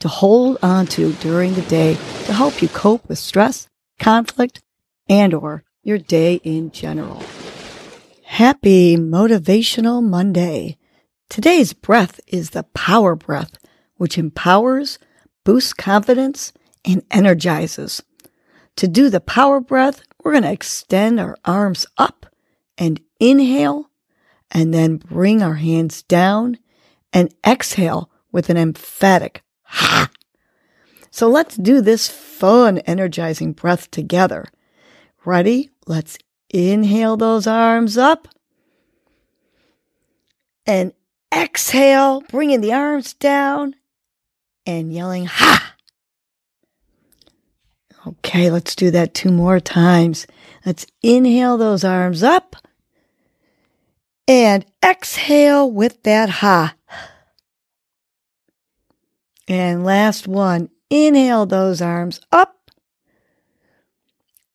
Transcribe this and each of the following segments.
to hold on to during the day to help you cope with stress, conflict, and or your day in general. Happy Motivational Monday. Today's breath is the power breath, which empowers, boosts confidence, and energizes. To do the power breath, we're going to extend our arms up and inhale and then bring our hands down and exhale with an emphatic ha. So let's do this fun, energizing breath together. Ready? Let's inhale those arms up and exhale, bringing the arms down and yelling ha. Okay, let's do that two more times. Let's inhale those arms up and exhale with that ha. And last one, inhale those arms up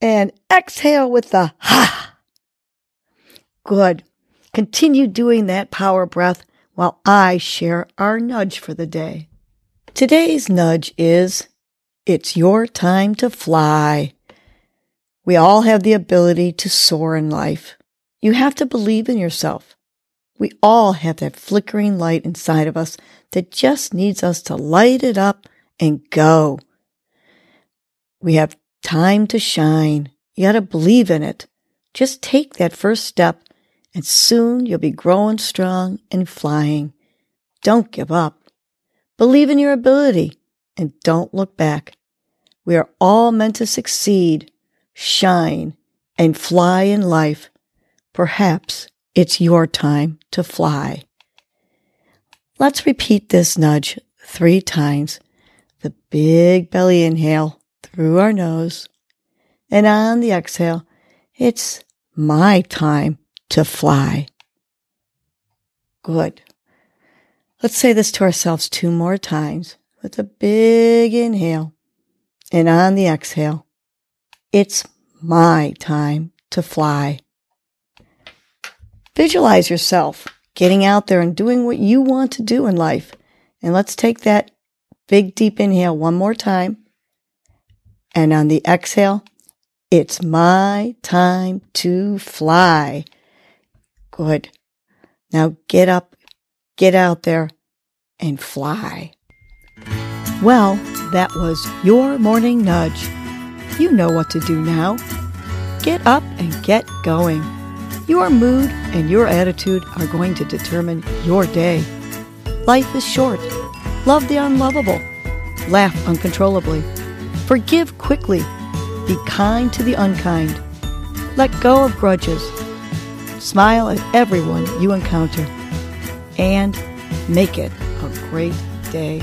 and exhale with the ha. Good. Continue doing that power breath while I share our nudge for the day. Today's nudge is it's your time to fly. We all have the ability to soar in life. You have to believe in yourself. We all have that flickering light inside of us that just needs us to light it up and go. We have time to shine. You got to believe in it. Just take that first step and soon you'll be growing strong and flying. Don't give up. Believe in your ability and don't look back. We are all meant to succeed, shine, and fly in life. Perhaps it's your time to fly. Let's repeat this nudge three times. The big belly inhale through our nose. And on the exhale, it's my time to fly. Good. Let's say this to ourselves two more times with a big inhale. And on the exhale, it's my time to fly. Visualize yourself getting out there and doing what you want to do in life. And let's take that big deep inhale one more time. And on the exhale, it's my time to fly. Good. Now get up, get out there, and fly. Well, that was your morning nudge. You know what to do now. Get up and get going. Your mood and your attitude are going to determine your day. Life is short. Love the unlovable. Laugh uncontrollably. Forgive quickly. Be kind to the unkind. Let go of grudges. Smile at everyone you encounter. And make it a great day.